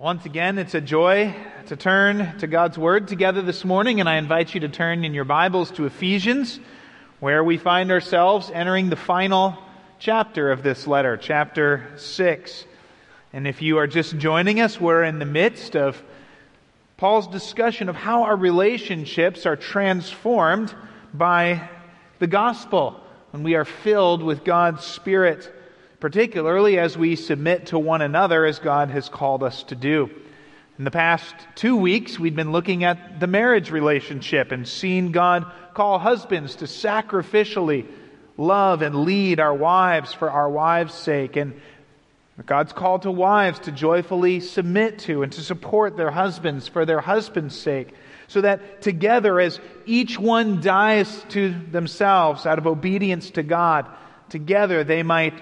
Once again, it's a joy to turn to God's Word together this morning, and I invite you to turn in your Bibles to Ephesians, where we find ourselves entering the final chapter of this letter, chapter 6. And if you are just joining us, we're in the midst of Paul's discussion of how our relationships are transformed by the gospel when we are filled with God's Spirit particularly as we submit to one another as God has called us to do. In the past two weeks, we've been looking at the marriage relationship and seen God call husbands to sacrificially love and lead our wives for our wives' sake. And God's call to wives to joyfully submit to and to support their husbands for their husband's sake. So that together, as each one dies to themselves out of obedience to God, together they might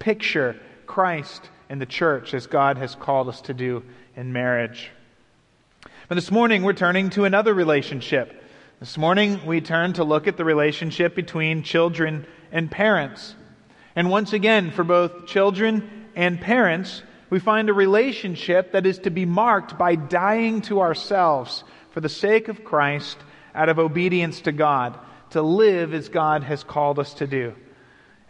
picture Christ and the church as God has called us to do in marriage. But this morning we're turning to another relationship. This morning we turn to look at the relationship between children and parents. And once again, for both children and parents, we find a relationship that is to be marked by dying to ourselves for the sake of Christ out of obedience to God, to live as God has called us to do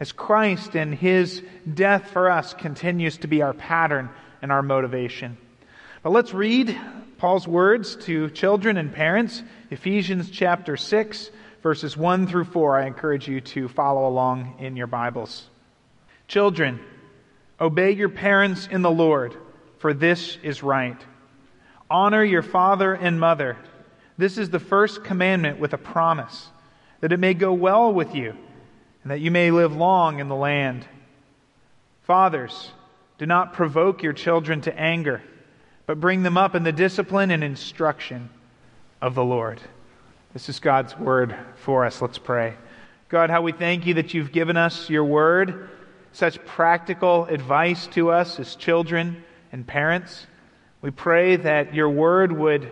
as Christ and his death for us continues to be our pattern and our motivation. But let's read Paul's words to children and parents, Ephesians chapter 6, verses 1 through 4. I encourage you to follow along in your Bibles. Children, obey your parents in the Lord, for this is right. Honor your father and mother. This is the first commandment with a promise, that it may go well with you and that you may live long in the land. Fathers, do not provoke your children to anger, but bring them up in the discipline and instruction of the Lord. This is God's word for us. Let's pray. God, how we thank you that you've given us your word, such practical advice to us as children and parents. We pray that your word would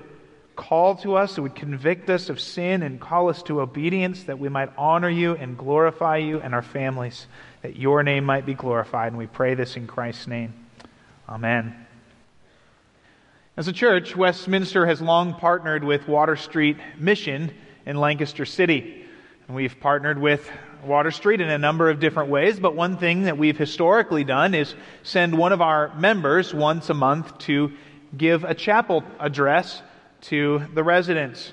call to us, it would convict us of sin and call us to obedience, that we might honor you and glorify you and our families, that your name might be glorified. And we pray this in Christ's name. Amen. As a church, Westminster has long partnered with Water Street Mission in Lancaster City. And we've partnered with Water Street in a number of different ways, but one thing that we've historically done is send one of our members once a month to give a chapel address to the residents.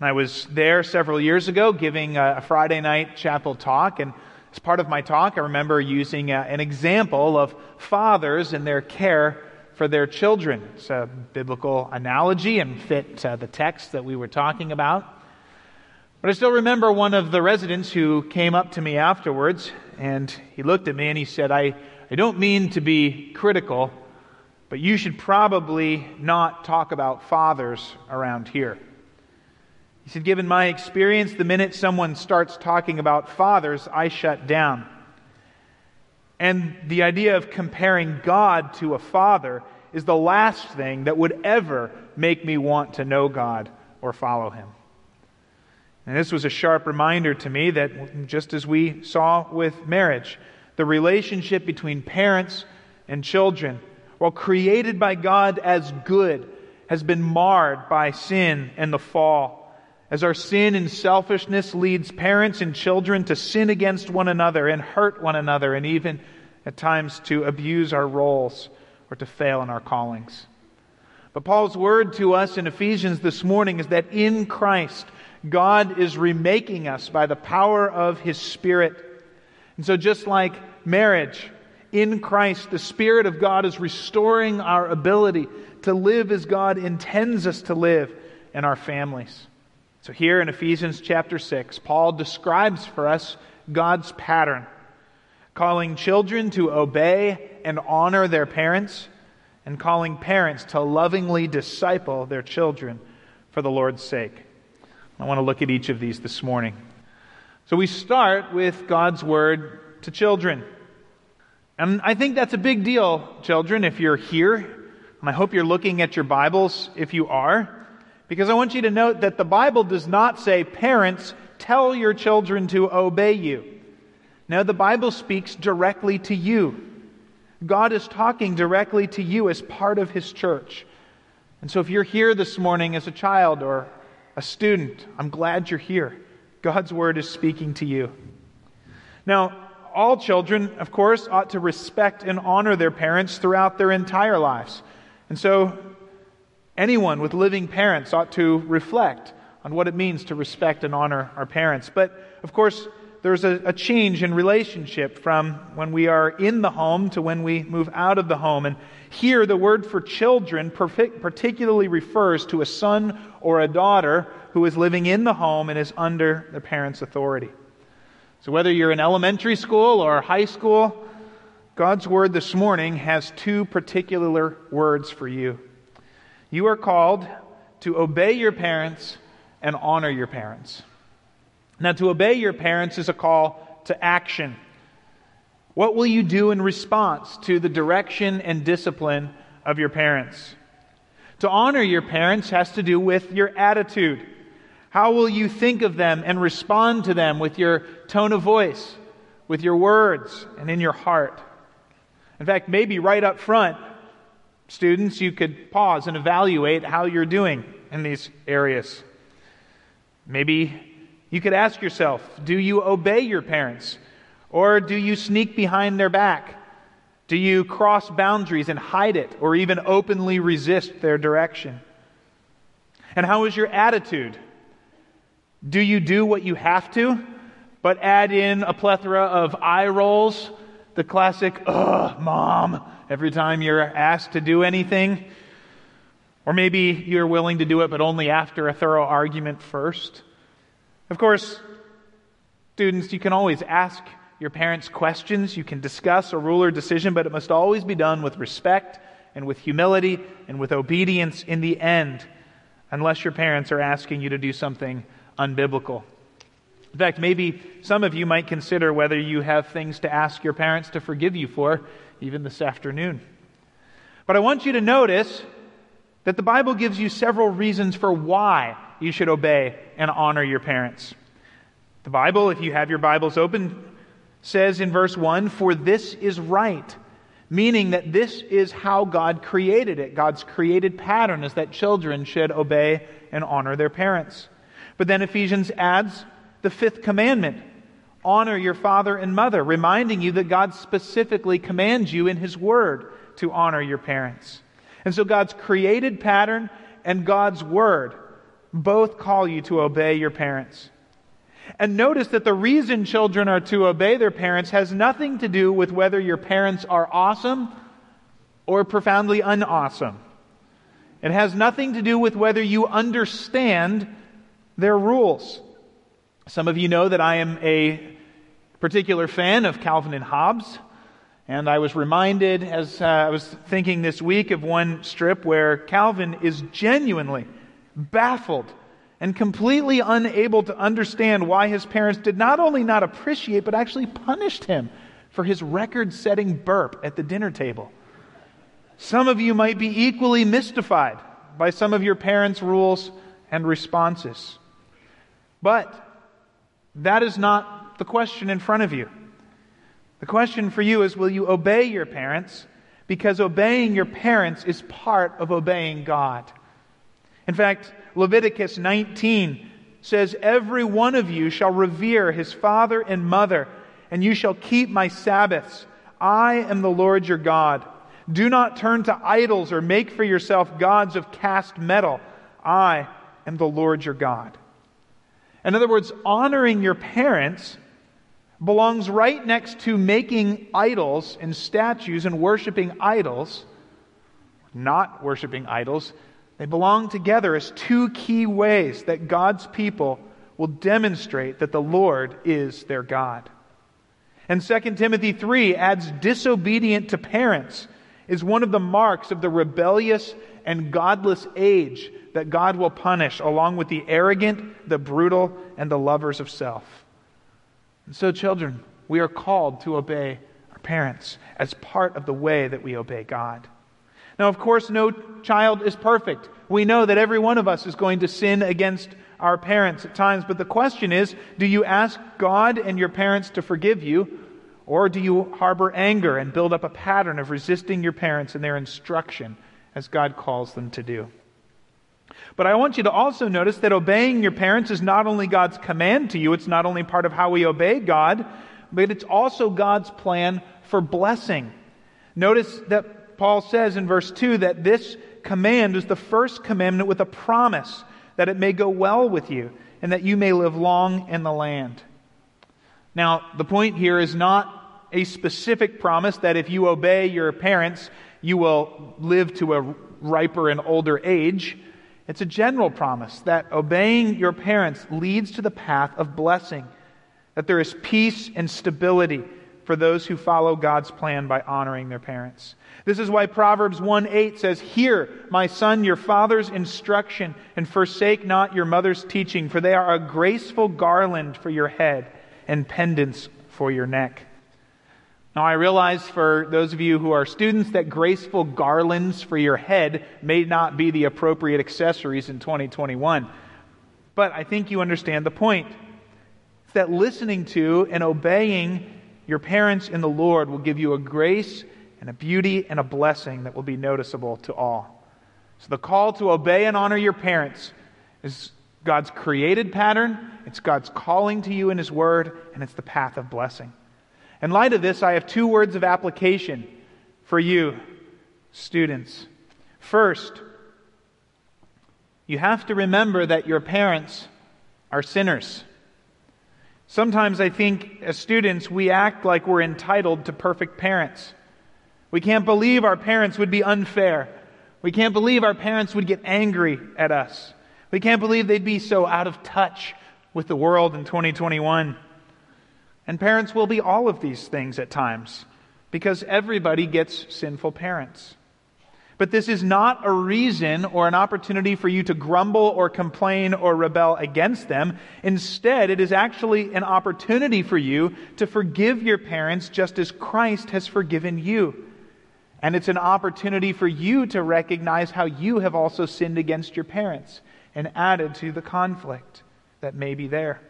And I was there several years ago giving a Friday night chapel talk, and as part of my talk, I remember using a, an example of fathers and their care for their children. It's a biblical analogy and fit the text that we were talking about. But I still remember one of the residents who came up to me afterwards, and he looked at me and he said, I, I don't mean to be critical, but you should probably not talk about fathers around here. He said, Given my experience, the minute someone starts talking about fathers, I shut down. And the idea of comparing God to a father is the last thing that would ever make me want to know God or follow him. And this was a sharp reminder to me that just as we saw with marriage, the relationship between parents and children while created by God as good, has been marred by sin and the fall. As our sin and selfishness leads parents and children to sin against one another and hurt one another, and even at times to abuse our roles or to fail in our callings. But Paul's word to us in Ephesians this morning is that in Christ, God is remaking us by the power of His Spirit. And so, just like marriage, in Christ, the Spirit of God is restoring our ability to live as God intends us to live in our families. So, here in Ephesians chapter 6, Paul describes for us God's pattern, calling children to obey and honor their parents, and calling parents to lovingly disciple their children for the Lord's sake. I want to look at each of these this morning. So we start with God's word to children. And I think that's a big deal, children, if you're here. And I hope you're looking at your Bibles if you are. Because I want you to note that the Bible does not say, parents, tell your children to obey you. No, the Bible speaks directly to you. God is talking directly to you as part of His church. And so if you're here this morning as a child or a student, I'm glad you're here. God's word is speaking to you. Now, all children, of course, ought to respect and honor their parents throughout their entire lives. And so, anyone with living parents ought to reflect on what it means to respect and honor our parents. But, of course, there's a, a, change in relationship from when we are in the home to when we move out of the home. And here, the word for children particularly refers to a son or a daughter who is living in the home and is under the parent's authority. So, whether you're in elementary school or high school, God's word this morning has two particular words for you. You are called to obey your parents and honor your parents. Now, to obey your parents is a call to action. What will you do in response to the direction and discipline of your parents? To honor your parents has to do with your attitude. How will you think of them and respond to them with your tone of voice, with your words, and in your heart? In fact, maybe right up front, students, you could pause and evaluate how you're doing in these areas. Maybe you could ask yourself do you obey your parents? Or do you sneak behind their back? Do you cross boundaries and hide it, or even openly resist their direction? And how is your attitude? Do you do what you have to, but add in a plethora of eye rolls, the classic, ugh, mom, every time you're asked to do anything? Or maybe you're willing to do it, but only after a thorough argument first? Of course, students, you can always ask your parents questions. You can discuss a rule or decision, but it must always be done with respect and with humility and with obedience in the end, unless your parents are asking you to do something unbiblical. In fact, maybe some of you might consider whether you have things to ask your parents to forgive you for, even this afternoon. But I want you to notice that the Bible gives you several reasons for why you should obey and honor your parents. The Bible, if you have your Bibles open, says in verse 1 For this is right, meaning that this is how God created it. God's created pattern is that children should obey and honor their parents. But then Ephesians adds the fifth commandment honor your father and mother, reminding you that God specifically commands you in His Word to honor your parents. And so God's created pattern and God's Word both call you to obey your parents. And notice that the reason children are to obey their parents has nothing to do with whether your parents are awesome or profoundly unawesome. It has nothing to do with whether you understand their rules. Some of you know that I am a particular fan of Calvin and Hobbes. And I was reminded as uh, I was thinking this week of one strip where Calvin is genuinely baffled and completely unable to understand why his parents did not only not appreciate, but actually punished him for his record setting burp at the dinner table. Some of you might be equally mystified by some of your parents' rules and responses. But that is not the question in front of you. The question for you is will you obey your parents? Because obeying your parents is part of obeying God. In fact, Leviticus 19 says, Every one of you shall revere his father and mother, and you shall keep my Sabbaths. I am the Lord your God. Do not turn to idols or make for yourself gods of cast metal. I am the Lord your God. In other words, honoring your parents belongs right next to making idols and statues and worshiping idols, not worshiping idols, they belong together as two key ways that God's people will demonstrate that the Lord is their God. And 2 Timothy 3 adds disobedient to parents is one of the marks of the rebellious and godless age that God will punish, along with the arrogant, the brutal, and the lovers of self. And so, children, we are called to obey our parents as part of the way that we obey God. Now, of course, no child is perfect. We know that every one of us is going to sin against our parents at times, but the question is do you ask God and your parents to forgive you, or do you harbor anger and build up a pattern of resisting your parents and their instruction as God calls them to do? But I want you to also notice that obeying your parents is not only God's command to you, it's not only part of how we obey God, but it's also God's plan for blessing. Notice that Paul says in verse 2 that this command is the first commandment with a promise that it may go well with you and that you may live long in the land. Now, the point here is not a specific promise that if you obey your parents, you will live to a riper and older age. It's a general promise that obeying your parents leads to the path of blessing, that there is peace and stability for those who follow God's plan by honoring their parents. This is why Proverbs 1 8 says, Hear, my son, your father's instruction, and forsake not your mother's teaching, for they are a graceful garland for your head and pendants for your neck. Now, I realize for those of you who are students that graceful garlands for your head may not be the appropriate accessories in 2021. But I think you understand the point. It's that listening to and obeying your parents in the Lord will give you a grace and a beauty and a blessing that will be noticeable to all. So, the call to obey and honor your parents is God's created pattern, it's God's calling to you in His Word, and it's the path of blessing. In light of this, I have two words of application for you, students. First, you have to remember that your parents are sinners. Sometimes I think as students, we act like we're entitled to perfect parents. We can't believe our parents would be unfair. We can't believe our parents would get angry at us. We can't believe they'd be so out of touch with the world in 2021. And parents will be all of these things at times because everybody gets sinful parents. But this is not a reason or an opportunity for you to grumble or complain or rebel against them. Instead, it is actually an opportunity for you to forgive your parents just as Christ has forgiven you. And it's an opportunity for you to recognize how you have also sinned against your parents and added to the conflict that may be there.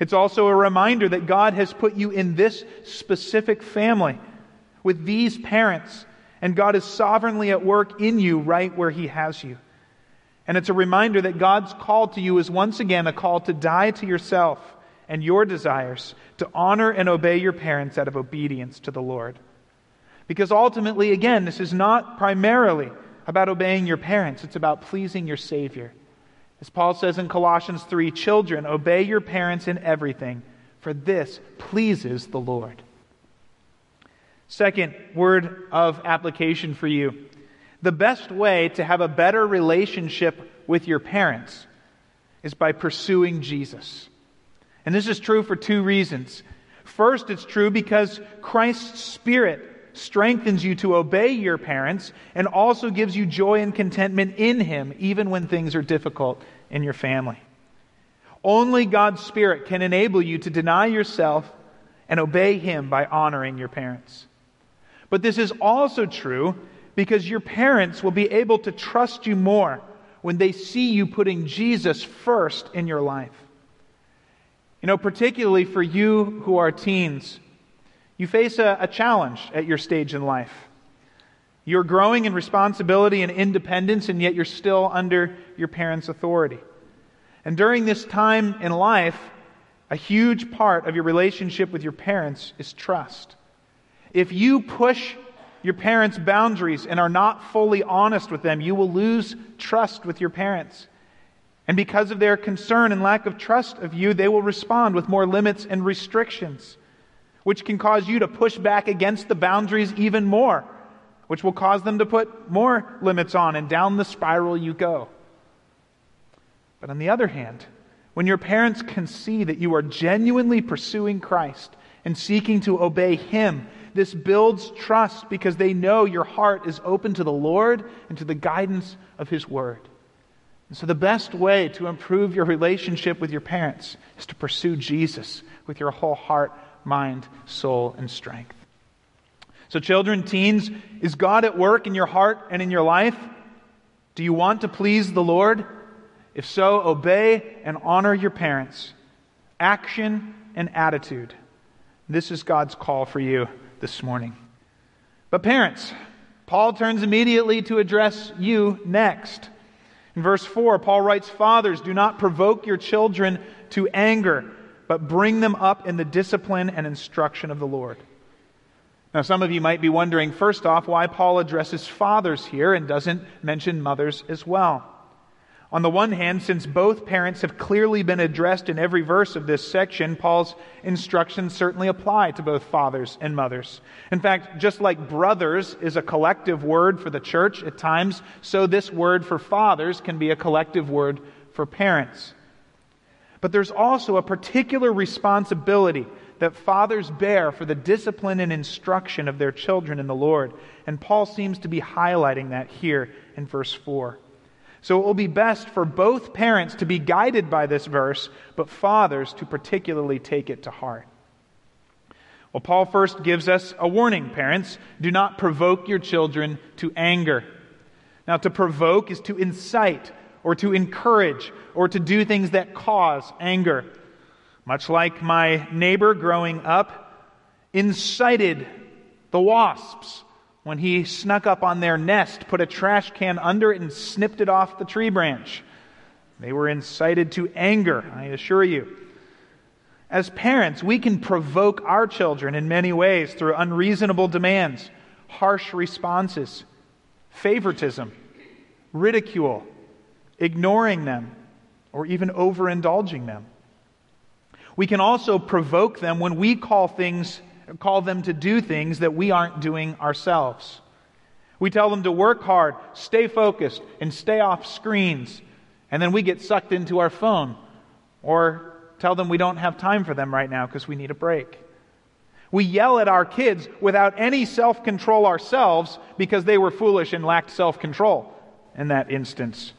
It's also a reminder that God has put you in this specific family with these parents, and God is sovereignly at work in you right where He has you. And it's a reminder that God's call to you is once again a call to die to yourself and your desires, to honor and obey your parents out of obedience to the Lord. Because ultimately, again, this is not primarily about obeying your parents, it's about pleasing your Savior. As Paul says in Colossians 3 Children, obey your parents in everything, for this pleases the Lord. Second word of application for you. The best way to have a better relationship with your parents is by pursuing Jesus. And this is true for two reasons. First, it's true because Christ's Spirit strengthens you to obey your parents, and also gives you joy and contentment in Him, even when things are difficult in your family. Only God's Spirit can enable you to deny yourself and obey Him by honoring your parents. But this is also true because your parents will be able to trust you more when they see you putting Jesus first in your life. You know, particularly for you who are teens, you face a, a challenge at your stage in life. You're growing in responsibility and independence, and yet you're still under your parents' authority. And during this time in life, a huge part of your relationship with your parents is trust. If you push your parents' boundaries and are not fully honest with them, you will lose trust with your parents. And because of their concern and lack of trust of you, they will respond with more limits and restrictions which can cause you to push back against the boundaries even more, which will cause them to put more limits on, and down the spiral you go. But on the other hand, when your parents can see that you are genuinely pursuing Christ and seeking to obey Him, This builds trust because they know your heart is open to the Lord and to the guidance of His Word. And so, the best way to improve your relationship with your parents is to pursue Jesus with your whole heart, mind, soul, and strength. So, children, teens, is God at work in your heart and in your life? Do you want to please the Lord? If so, obey and honor your parents. Action and attitude. This is God's call for you this morning. But, parents, Paul turns immediately to address you next. In verse 4, Paul writes, Fathers, do not provoke your children to anger, but bring them up in the discipline and instruction of the Lord. Now, some of you might be wondering, first off, why Paul addresses fathers here and doesn't mention mothers as well. On the one hand, since both parents have clearly been addressed in every verse of this section, Paul's instructions certainly apply to both fathers and mothers. In fact, just like brothers is a collective word for the church at times, so this word for fathers can be a collective word for parents. But there's also a particular responsibility that fathers bear for the discipline and instruction of their children in the Lord. And Paul seems to be highlighting that here in verse 4. So it will be best for both parents to be guided by this verse, but fathers to particularly take it to heart. Well, Paul first gives us a warning, parents. Do not provoke your children to anger. Now, to provoke is to incite or to encourage or to do things that cause anger. Much like my neighbor growing up incited the wasps when he snuck up on their nest, put a trash can under it, and snipped it off the tree branch. They were incited to anger, I assure you. As parents, we can provoke our children in many ways through unreasonable demands, harsh responses, favoritism, ridicule, ignoring them, or even overindulging them. We can also provoke them when we call things call them to do things that we aren't doing ourselves. We tell them to work hard, stay focused, and stay off screens. And then we get sucked into our phone or tell them we don't have time for them right now because we need a break. We yell at our kids without any self control ourselves because they were foolish and lacked self control in that instance.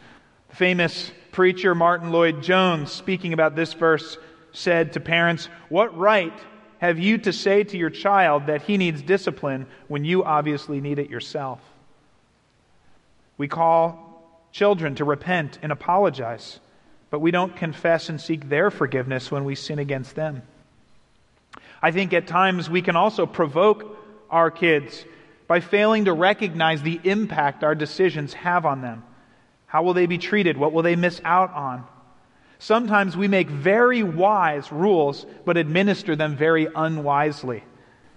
Famous preacher Martyn Lloyd-Jones, speaking about this verse, said to parents, What right have you to say to your child that he needs discipline when you obviously need it yourself? We call children to repent and apologize, but we don't confess and seek their forgiveness when we sin against them. I think at times we can also provoke our kids by failing to recognize the impact our decisions have on them. How will they be treated? What will they miss out on? Sometimes we make very wise rules, but administer them very unwisely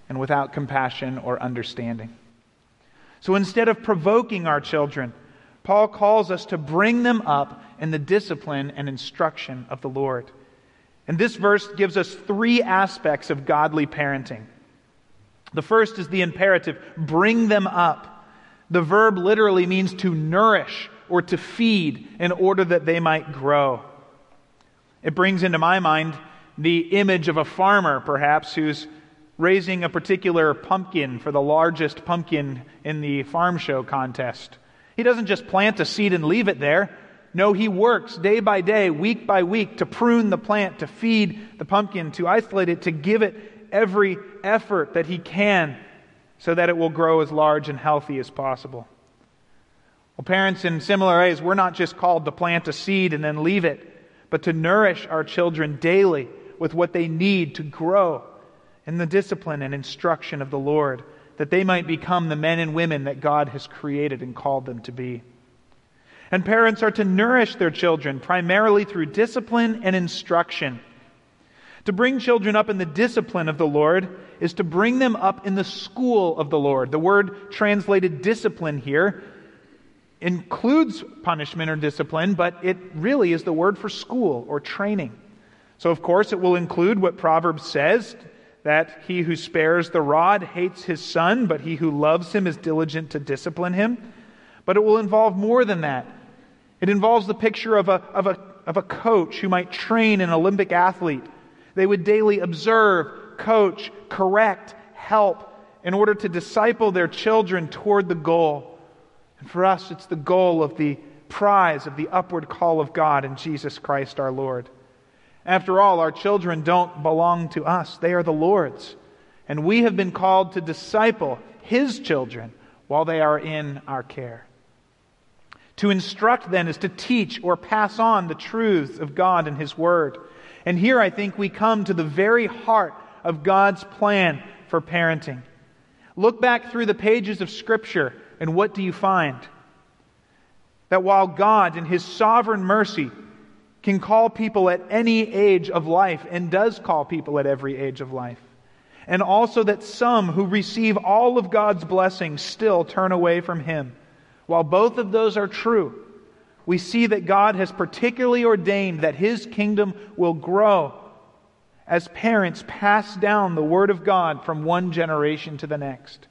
and without compassion or understanding. So instead of provoking our children, Paul calls us to bring them up in the discipline and instruction of the Lord. And this verse gives us three aspects of godly parenting. The first is the imperative bring them up. The verb literally means to nourish or to feed in order that they might grow. It brings into my mind the image of a farmer, perhaps, who's raising a particular pumpkin for the largest pumpkin in the farm show contest. He doesn't just plant a seed and leave it there. No, he works day by day, week by week, to prune the plant, to feed the pumpkin, to isolate it, to give it every effort that he can so that it will grow as large and healthy as possible. Well, parents, in similar ways, we're not just called to plant a seed and then leave it but to nourish our children daily with what they need to grow in the discipline and instruction of the Lord, that they might become the men and women that God has created and called them to be. And parents are to nourish their children primarily through discipline and instruction. To bring children up in the discipline of the Lord is to bring them up in the school of the Lord. The word translated discipline here includes punishment or discipline, but it really is the word for school or training. So, of course, it will include what Proverbs says that he who spares the rod hates his son, but he who loves him is diligent to discipline him. But it will involve more than that. It involves the picture of a, of a, of a coach who might train an Olympic athlete. They would daily observe, coach, correct, help, in order to disciple their children toward the goal. And for us, it's the goal of the prize of the upward call of God in Jesus Christ our Lord. After all, our children don't belong to us, they are the Lord's. And we have been called to disciple His children while they are in our care. To instruct, then, is to teach or pass on the truths of God and His Word. And here I think we come to the very heart of God's plan for parenting. Look back through the pages of Scripture, and what do you find? That while God, in His sovereign mercy, can call people at any age of life, and does call people at every age of life, and also that some who receive all of God's blessings still turn away from Him. While both of those are true, we see that God has particularly ordained that His kingdom will grow as parents pass down the Word of God from one generation to the next.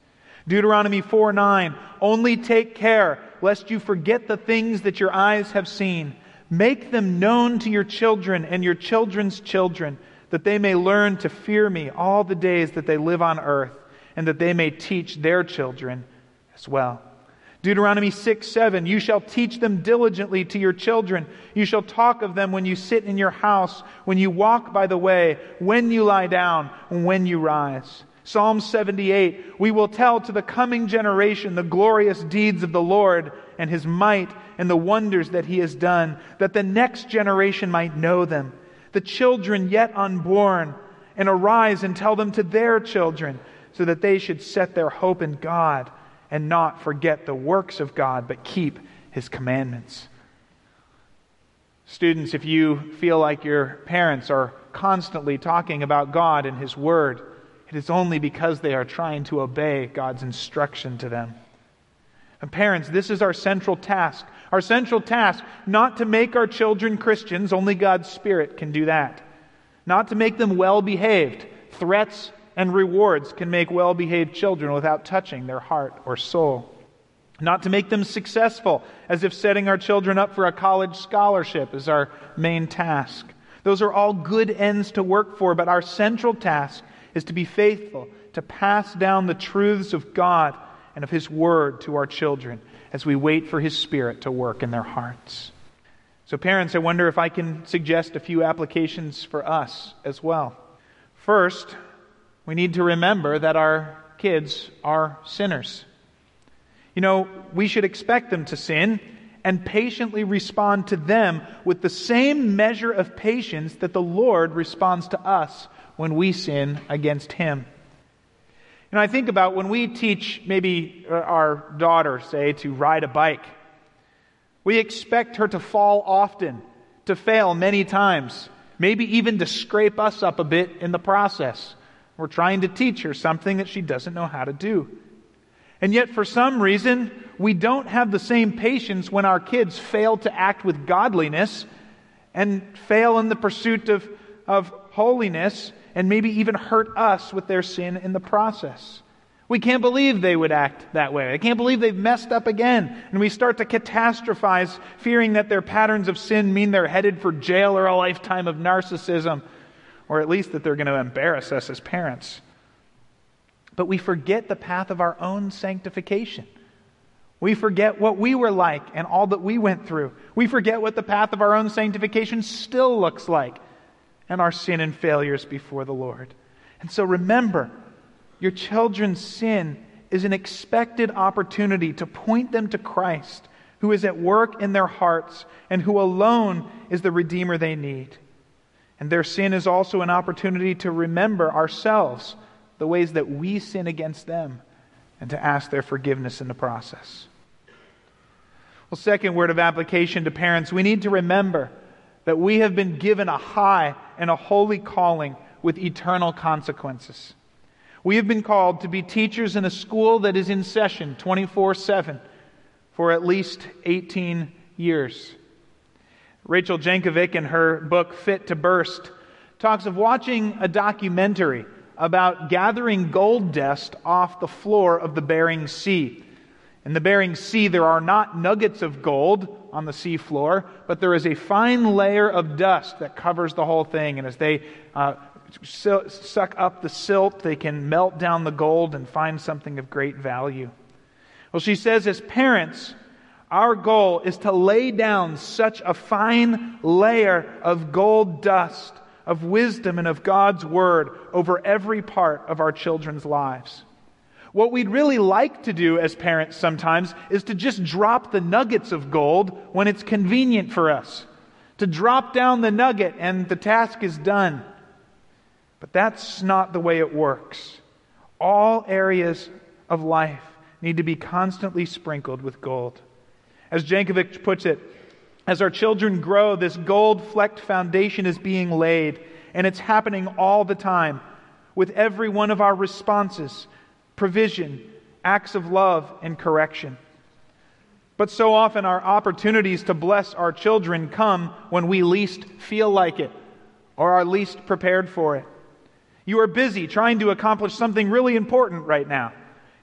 Deuteronomy 4 9, only take care lest you forget the things that your eyes have seen. Make them known to your children and your children's children, that they may learn to fear me all the days that they live on earth, and that they may teach their children as well. Deuteronomy 6 7, you shall teach them diligently to your children. You shall talk of them when you sit in your house, when you walk by the way, when you lie down, and when you rise. Psalm 78, we will tell to the coming generation the glorious deeds of the Lord and his might and the wonders that he has done, that the next generation might know them. The children yet unborn, and arise and tell them to their children, so that they should set their hope in God and not forget the works of God, but keep his commandments. Students, if you feel like your parents are constantly talking about God and his word, it is only because they are trying to obey God's instruction to them. And parents, this is our central task. Our central task, not to make our children Christians, only God's Spirit can do that. Not to make them well behaved. Threats and rewards can make well behaved children without touching their heart or soul. Not to make them successful, as if setting our children up for a college scholarship is our main task. Those are all good ends to work for, but our central task is to be faithful, to pass down the truths of God and of His Word to our children as we wait for His Spirit to work in their hearts. So, parents, I wonder if I can suggest a few applications for us as well. First, we need to remember that our kids are sinners. You know, we should expect them to sin and patiently respond to them with the same measure of patience that the Lord responds to us when we sin against Him. And I think about when we teach maybe uh, our daughter, say, to ride a bike, we expect her to fall often, to fail many times, maybe even to scrape us up a bit in the process. We're trying to teach her something that she doesn't know how to do. And yet, for some reason, we don't have the same patience when our kids fail to act with godliness and fail in the pursuit of, of holiness and maybe even hurt us with their sin in the process. We can't believe they would act that way. I can't believe they've messed up again. And we start to catastrophize, fearing that their patterns of sin mean they're headed for jail or a lifetime of narcissism or at least that they're going to embarrass us as parents. But we forget the path of our own sanctification. We forget what we were like and all that we went through. We forget what the path of our own sanctification still looks like and our sin and failures before the Lord. And so remember, your children's sin is an expected opportunity to point them to Christ, who is at work in their hearts and who alone is the Redeemer they need. And their sin is also an opportunity to remember ourselves the ways that we sin against them and to ask their forgiveness in the process. Well, second word of application to parents, we need to remember that we have been given a high and a holy calling with eternal consequences. We have been called to be teachers in a school that is in session 24 7 for at least 18 years. Rachel Jankovic, in her book Fit to Burst, talks of watching a documentary about gathering gold dust off the floor of the Bering Sea. In the Bering Sea, there are not nuggets of gold on the sea floor, but there is a fine layer of dust that covers the whole thing. And as they uh, suck up the silt, they can melt down the gold and find something of great value. Well, she says, as parents, our goal is to lay down such a fine layer of gold dust, of wisdom, and of God's Word over every part of our children's lives. What we'd really like to do as parents sometimes is to just drop the nuggets of gold when it's convenient for us. To drop down the nugget and the task is done. But that's not the way it works. All areas of life need to be constantly sprinkled with gold. As Jankovic puts it, as our children grow, this gold flecked foundation is being laid, and it's happening all the time with every one of our responses provision, acts of love, and correction. But so often our opportunities to bless our children come when we least feel like it or are least prepared for it. You are busy trying to accomplish something really important right now.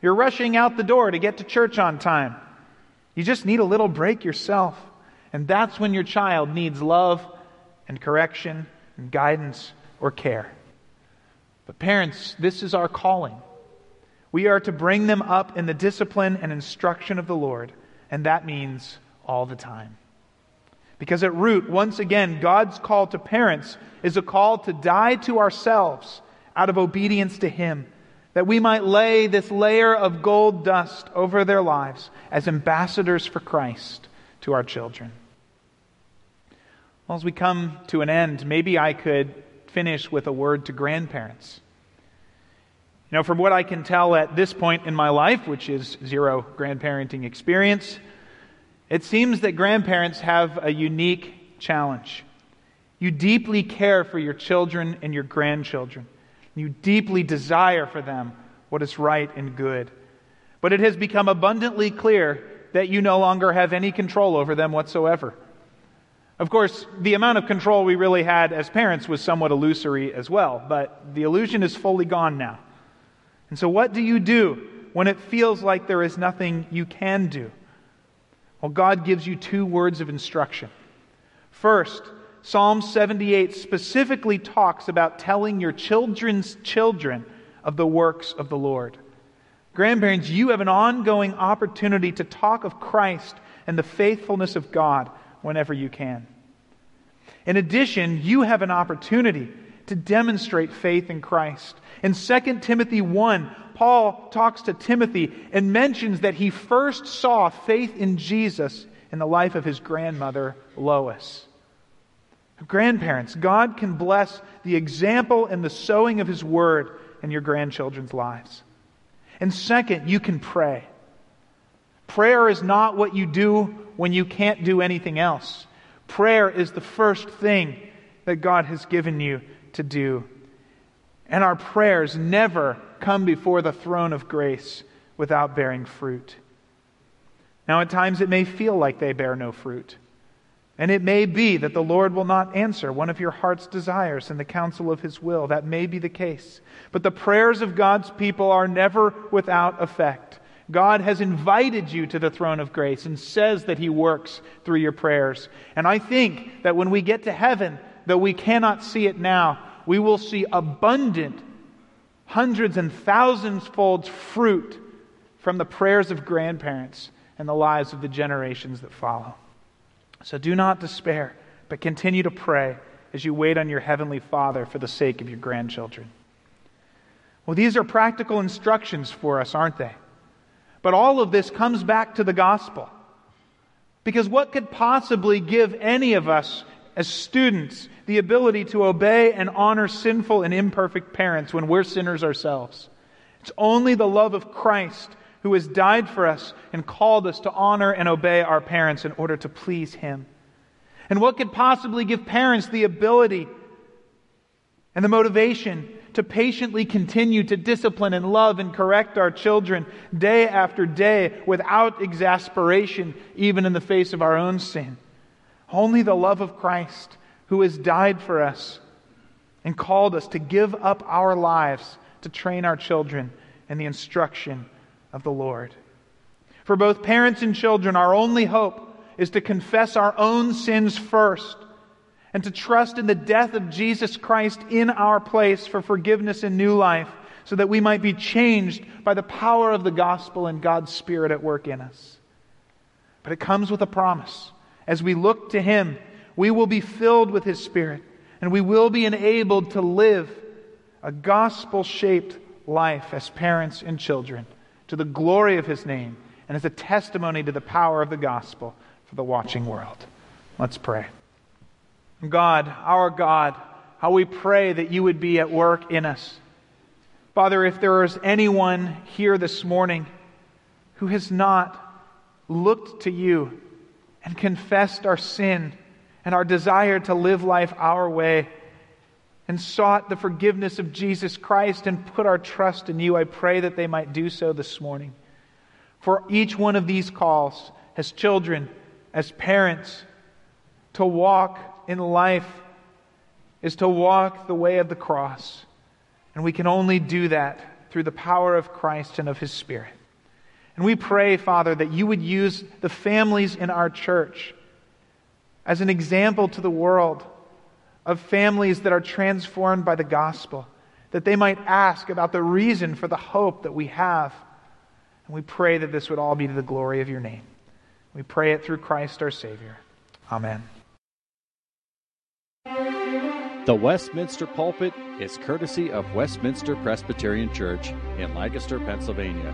You're rushing out the door to get to church on time. You just need a little break yourself. And that's when your child needs love and correction and guidance or care. But parents, this is our calling. We are to bring them up in the discipline and instruction of the Lord, and that means all the time. Because at root, once again, God's call to parents is a call to die to ourselves out of obedience to Him, that we might lay this layer of gold dust over their lives as ambassadors for Christ to our children. Well, as we come to an end, maybe I could finish with a word to grandparents. You know, from what I can tell at this point in my life, which is zero grandparenting experience, it seems that grandparents have a unique challenge. You deeply care for your children and your grandchildren. You deeply desire for them what is right and good. But it has become abundantly clear that you no longer have any control over them whatsoever. Of course, the amount of control we really had as parents was somewhat illusory as well, but the illusion is fully gone now. And so, what do you do when it feels like there is nothing you can do? Well, God gives you two words of instruction. First, Psalm 78 specifically talks about telling your children's children of the works of the Lord. Grandparents, you have an ongoing opportunity to talk of Christ and the faithfulness of God whenever you can. In addition, you have an opportunity to demonstrate faith in Christ. In 2 Timothy 1, Paul talks to Timothy and mentions that he first saw faith in Jesus in the life of his grandmother, Lois. Grandparents, God can bless the example and the sowing of his word in your grandchildren's lives. And second, you can pray. Prayer is not what you do when you can't do anything else. Prayer is the first thing that God has given you to do. And our prayers never come before the throne of grace without bearing fruit. Now, at times it may feel like they bear no fruit. And it may be that the Lord will not answer one of your heart's desires in the counsel of his will. That may be the case. But the prayers of God's people are never without effect. God has invited you to the throne of grace and says that he works through your prayers. And I think that when we get to heaven, though we cannot see it now, we will see abundant, hundreds and thousands fold fruit from the prayers of grandparents and the lives of the generations that follow. So do not despair, but continue to pray as you wait on your heavenly Father for the sake of your grandchildren. Well, these are practical instructions for us, aren't they? But all of this comes back to the gospel. Because what could possibly give any of us as students the ability to obey and honor sinful and imperfect parents when we're sinners ourselves. It's only the love of Christ who has died for us and called us to honor and obey our parents in order to please Him. And what could possibly give parents the ability and the motivation to patiently continue to discipline and love and correct our children day after day without exasperation, even in the face of our own sin? Only the love of Christ who has died for us and called us to give up our lives to train our children in the instruction of the Lord. For both parents and children, our only hope is to confess our own sins first and to trust in the death of Jesus Christ in our place for forgiveness and new life so that we might be changed by the power of the gospel and God's Spirit at work in us. But it comes with a promise. As we look to Him, we will be filled with His Spirit and we will be enabled to live a gospel shaped life as parents and children to the glory of His name and as a testimony to the power of the gospel for the watching world. Let's pray. God, our God, how we pray that you would be at work in us. Father, if there is anyone here this morning who has not looked to you and confessed our sin and our desire to live life our way and sought the forgiveness of Jesus Christ and put our trust in you, I pray that they might do so this morning. For each one of these calls, as children, as parents, to walk in life is to walk the way of the cross. And we can only do that through the power of Christ and of His Spirit. And we pray, Father, that you would use the families in our church as an example to the world of families that are transformed by the gospel, that they might ask about the reason for the hope that we have. And we pray that this would all be to the glory of your name. We pray it through Christ our Savior. Amen. The Westminster Pulpit is courtesy of Westminster Presbyterian Church in Lancaster, Pennsylvania.